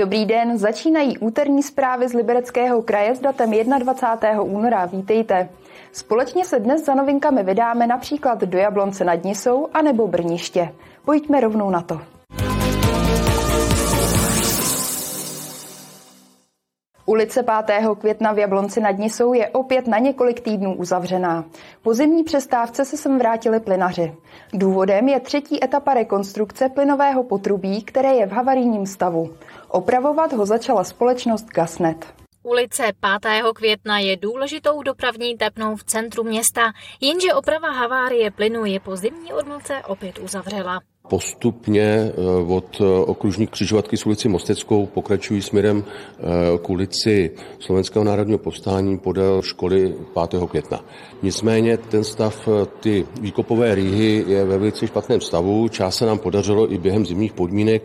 Dobrý den, začínají úterní zprávy z Libereckého kraje s datem 21. února. Vítejte. Společně se dnes za novinkami vydáme například do Jablonce nad Nisou anebo Brniště. Pojďme rovnou na to. Ulice 5. května v Jablonci nad Nisou je opět na několik týdnů uzavřená. Po zimní přestávce se sem vrátili plynaři. Důvodem je třetí etapa rekonstrukce plynového potrubí, které je v havarijním stavu. Opravovat ho začala společnost Gasnet. Ulice 5. května je důležitou dopravní tepnou v centru města, jenže oprava havárie plynu je po zimní odmlce opět uzavřela. Postupně eh, od eh, okružní křižovatky s ulici Mosteckou pokračují směrem eh, k ulici Slovenského národního povstání podél školy 5. května. Nicméně ten stav, ty výkopové rýhy je ve velice špatném stavu. Část se nám podařilo i během zimních podmínek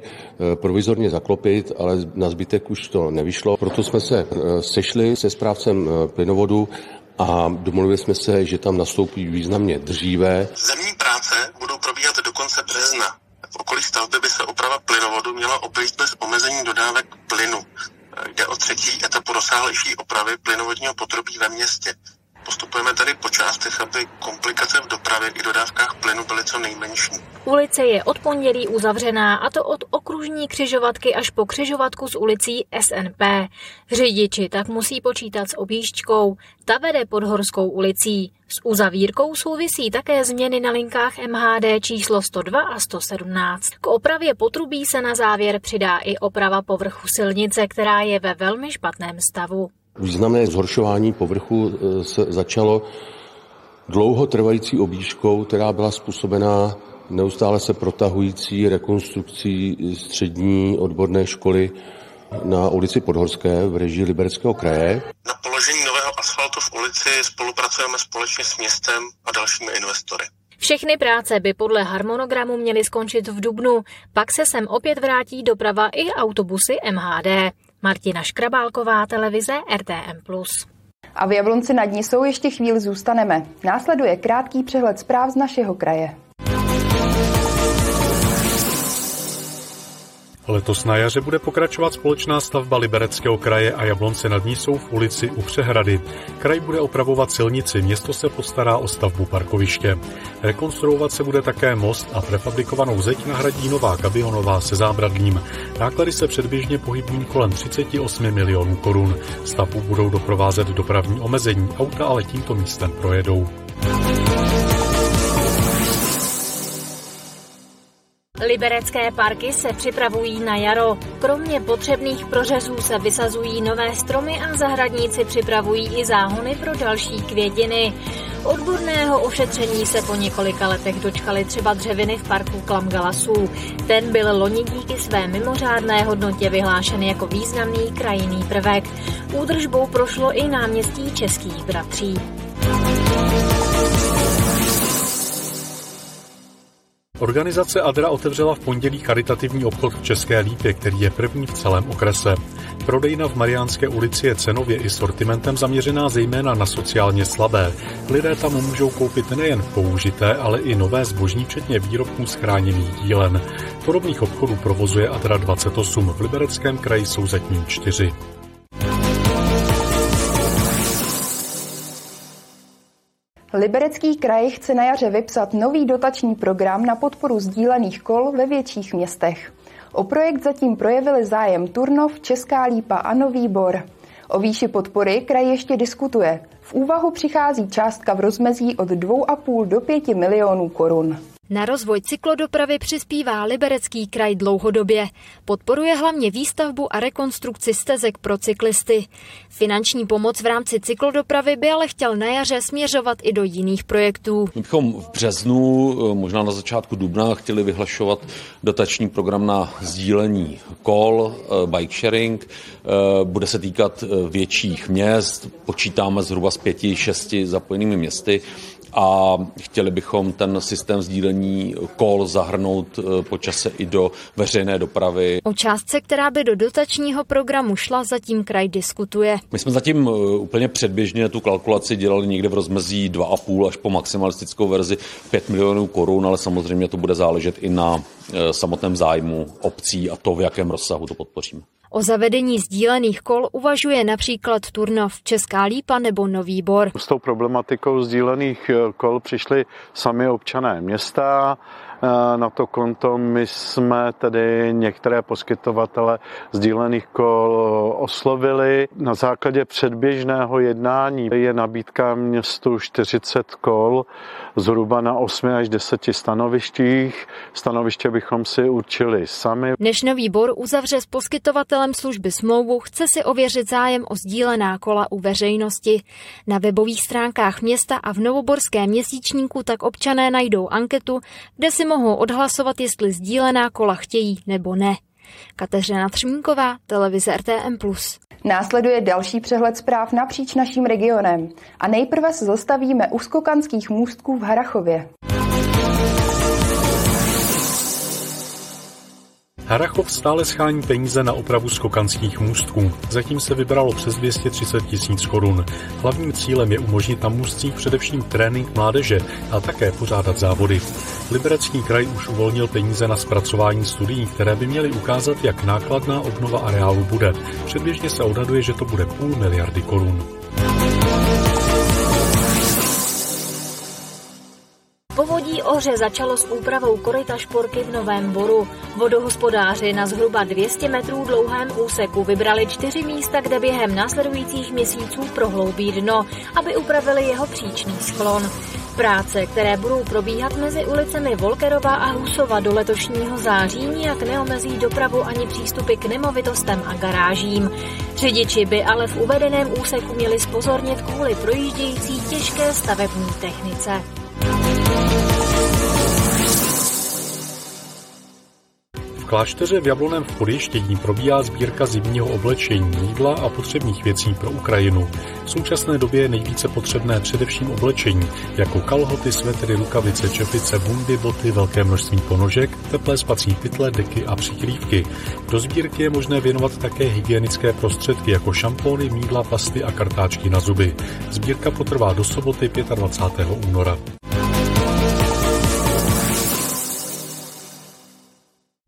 provizorně zaklopit, ale na zbytek už to nevyšlo. Proto jsme se sešli se správcem plynovodu a domluvili jsme se, že tam nastoupí významně dříve. Zemní práce budou probíhat do konce března. Stavby by se oprava plynovodu měla obejít bez omezení dodávek plynu. Jde o třetí etapu rozsáhlejší opravy plynovodního potrubí ve městě. Postupujeme tady po částech, aby komplikace v dopravě i dodávkách plynu byly co nejmenší. Ulice je od pondělí uzavřená a to od okružní křižovatky až po křižovatku s ulicí SNP. Řidiči tak musí počítat s objížďkou. Ta vede pod Horskou ulicí. S uzavírkou souvisí také změny na linkách MHD číslo 102 a 117. K opravě potrubí se na závěr přidá i oprava povrchu silnice, která je ve velmi špatném stavu. Významné zhoršování povrchu e, se začalo dlouhotrvající objížkou, která byla způsobená neustále se protahující rekonstrukcí střední odborné školy na ulici Podhorské v režii Libereckého kraje. Na položení nového asfaltu v ulici spolupracujeme společně s městem a dalšími investory. Všechny práce by podle harmonogramu měly skončit v Dubnu, pak se sem opět vrátí doprava i autobusy MHD. Martina Škrabálková, televize RTM+. A v Jablonci nad Nisou ještě chvíli zůstaneme. Následuje krátký přehled zpráv z našeho kraje. Letos na jaře bude pokračovat společná stavba Libereckého kraje a Jablonce nad Nisou v ulici u Přehrady. Kraj bude opravovat silnici, město se postará o stavbu parkoviště. Rekonstruovat se bude také most a prefabrikovanou zeď nahradí nová kabionová se zábradlím. Náklady se předběžně pohybují kolem 38 milionů korun. Stavbu budou doprovázet dopravní omezení, auta ale tímto místem projedou. Liberecké parky se připravují na jaro. Kromě potřebných prořezů se vysazují nové stromy a zahradníci připravují i záhony pro další květiny. Odborného ošetření se po několika letech dočkali třeba dřeviny v parku Klamgalasů. Ten byl loni díky své mimořádné hodnotě vyhlášen jako významný krajinný prvek. Údržbou prošlo i náměstí českých bratří. Organizace Adra otevřela v pondělí charitativní obchod v České Lípě, který je první v celém okrese. Prodejna v Mariánské ulici je cenově i sortimentem zaměřená zejména na sociálně slabé. Lidé tam můžou koupit nejen použité, ale i nové zbožní, včetně výrobků z chráněných dílen. Podobných obchodů provozuje Adra 28, v Libereckém kraji jsou zatím čtyři. Liberecký kraj chce na jaře vypsat nový dotační program na podporu sdílených kol ve větších městech. O projekt zatím projevili zájem Turnov, Česká Lípa a Nový Bor. O výši podpory kraj ještě diskutuje. V úvahu přichází částka v rozmezí od 2,5 do 5 milionů korun. Na rozvoj cyklodopravy přispívá Liberecký kraj dlouhodobě. Podporuje hlavně výstavbu a rekonstrukci stezek pro cyklisty. Finanční pomoc v rámci cyklodopravy by ale chtěl na jaře směřovat i do jiných projektů. My bychom v březnu, možná na začátku dubna, chtěli vyhlašovat dotační program na sdílení kol, eh, bike sharing. Eh, bude se týkat eh, větších měst, počítáme zhruba s pěti, šesti zapojenými městy a chtěli bychom ten systém sdílení kol zahrnout eh, po čase i do veřejné dopravy. O částce, která by do dotačního programu šla, zatím kraj diskutuje. My jsme zatím eh, úplně předběžně tu kalkulaci dělali někde v rozmezí 2,5 až po maximalistickou verzi 5 milionů korun, ale samozřejmě to bude záležet i na eh, samotném zájmu obcí a to, v jakém rozsahu to podpoříme. O zavedení sdílených kol uvažuje například Turnov, Česká Lípa nebo Nový Bor. S tou problematikou sdílených kol přišli sami občané města, Eh, na to konto. My jsme tedy některé poskytovatele sdílených kol oslovili. Na základě předběžného jednání je nabídka městu 40 kol zhruba na 8 až 10 stanovištích. Stanoviště bychom si určili sami. Než nový bor uzavře s poskytovatelem služby smlouvu, chce si ověřit zájem o sdílená kola u veřejnosti. Na webových stránkách města a v Novoborském měsíčníku tak občané najdou anketu, kde si mohou odhlasovat, jestli sdílená kola chtějí nebo ne. Kateřina Třmínková, televize RTM+. Následuje další přehled zpráv napříč naším regionem. A nejprve se zastavíme u skokanských můstků v Harachově. Harachov stále schání peníze na opravu skokanských můstků. Zatím se vybralo přes 230 tisíc korun. Hlavním cílem je umožnit na můstcích především trénink mládeže a také pořádat závody. Liberecký kraj už uvolnil peníze na zpracování studií, které by měly ukázat, jak nákladná obnova areálu bude. Předběžně se odhaduje, že to bude půl miliardy korun. Povodí Ohře začalo s úpravou koryta šporky v Novém Boru. Vodohospodáři na zhruba 200 metrů dlouhém úseku vybrali čtyři místa, kde během následujících měsíců prohloubí dno, aby upravili jeho příčný sklon. Práce, které budou probíhat mezi ulicemi Volkerova a Husova do letošního září, nijak neomezí dopravu ani přístupy k nemovitostem a garážím. Řidiči by ale v uvedeném úseku měli spozornit kvůli projíždějící těžké stavební technice. Klášteře v Jabloném v Podještění probíhá sbírka zimního oblečení, jídla a potřebných věcí pro Ukrajinu. V současné době je nejvíce potřebné především oblečení, jako kalhoty, svetry, rukavice, čepice, bundy, boty, velké množství ponožek, teplé spací pytle, deky a přikrývky. Do sbírky je možné věnovat také hygienické prostředky, jako šampóny, mídla, pasty a kartáčky na zuby. Sbírka potrvá do soboty 25. února.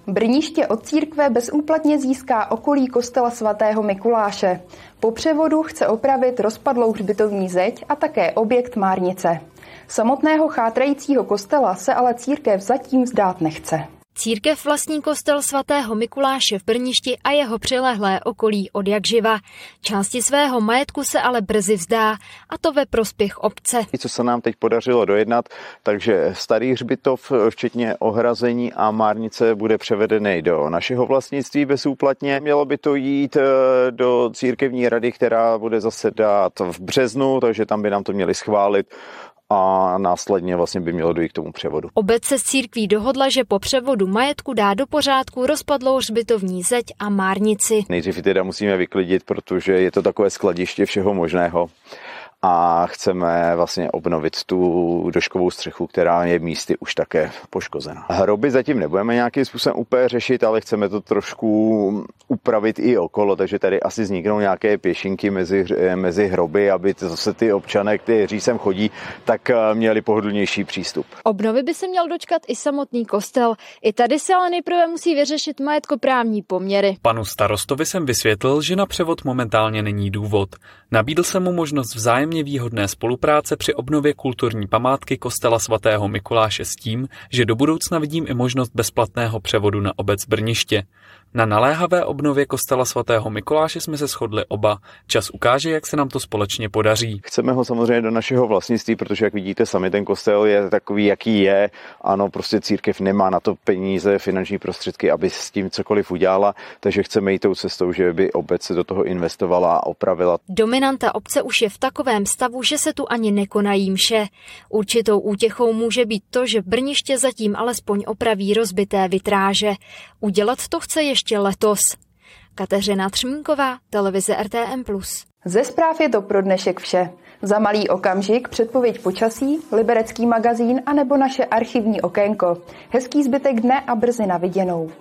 Brniště od církve bezúplatně získá okolí kostela svatého Mikuláše. Po převodu chce opravit rozpadlou hřbitovní zeď a také objekt Márnice. Samotného chátrajícího kostela se ale církev zatím vzdát nechce. Církev vlastní kostel svatého Mikuláše v Brništi a jeho přilehlé okolí od jak živa. Části svého majetku se ale brzy vzdá, a to ve prospěch obce. Co se nám teď podařilo dojednat, takže starý hřbitov, včetně ohrazení a márnice, bude převedený do našeho vlastnictví bezúplatně. Mělo by to jít eh, do církevní rady, která bude zasedat v březnu, takže tam by nám to měli schválit a následně vlastně by mělo dojít k tomu převodu. Obec se s církví dohodla, že po převodu majetku dá do pořádku rozpadlou hřbitovní zeď a márnici. Nejdřív teda musíme vyklidit, protože je to takové skladiště všeho možného a chceme vlastně obnovit tu doškovou střechu, která je místy už také poškozená. Hroby zatím nebudeme nějakým způsobem úplně řešit, ale chceme to trošku upravit i okolo, takže tady asi vzniknou nějaké pěšinky mezi, mezi hroby, aby zase ty občané, kteří sem chodí, tak eh, měli pohodlnější přístup. Obnovy by se měl dočkat i samotný kostel. I tady se ale nejprve musí vyřešit majetkoprávní poměry. Panu starostovi jsem vysvětlil, že na převod momentálně není důvod. Nabídl jsem mu možnost vzájemně výhodné spolupráce při obnově kulturní památky kostela svatého Mikuláše s tím, že do budoucna vidím i možnost bezplatného převodu na obec Brniště. Na naléhavé obnově kostela svatého Mikuláše jsme se shodli oba. Čas ukáže, jak se nám to společně podaří. Chceme ho samozřejmě do našeho vlastnictví, protože jak vidíte sami, ten kostel je takový, jaký je. Ano, prostě církev nemá na to peníze, finanční prostředky, aby s tím cokoliv udělala, takže chceme jít tou cestou, že by obec se do toho investovala a opravila. Dominanta obce už je v takovém stavu, že se tu ani nekonají mše. Určitou útěchou může být to, že Brniště zatím alespoň opraví rozbité vitráže. Udělat to chce ještě letos. Kateřina Třmínková, televize RTM+. Ze zpráv je to pro dnešek vše. Za malý okamžik předpověď počasí, liberecký magazín a nebo naše archivní okénko. Hezký zbytek dne a brzy na viděnou.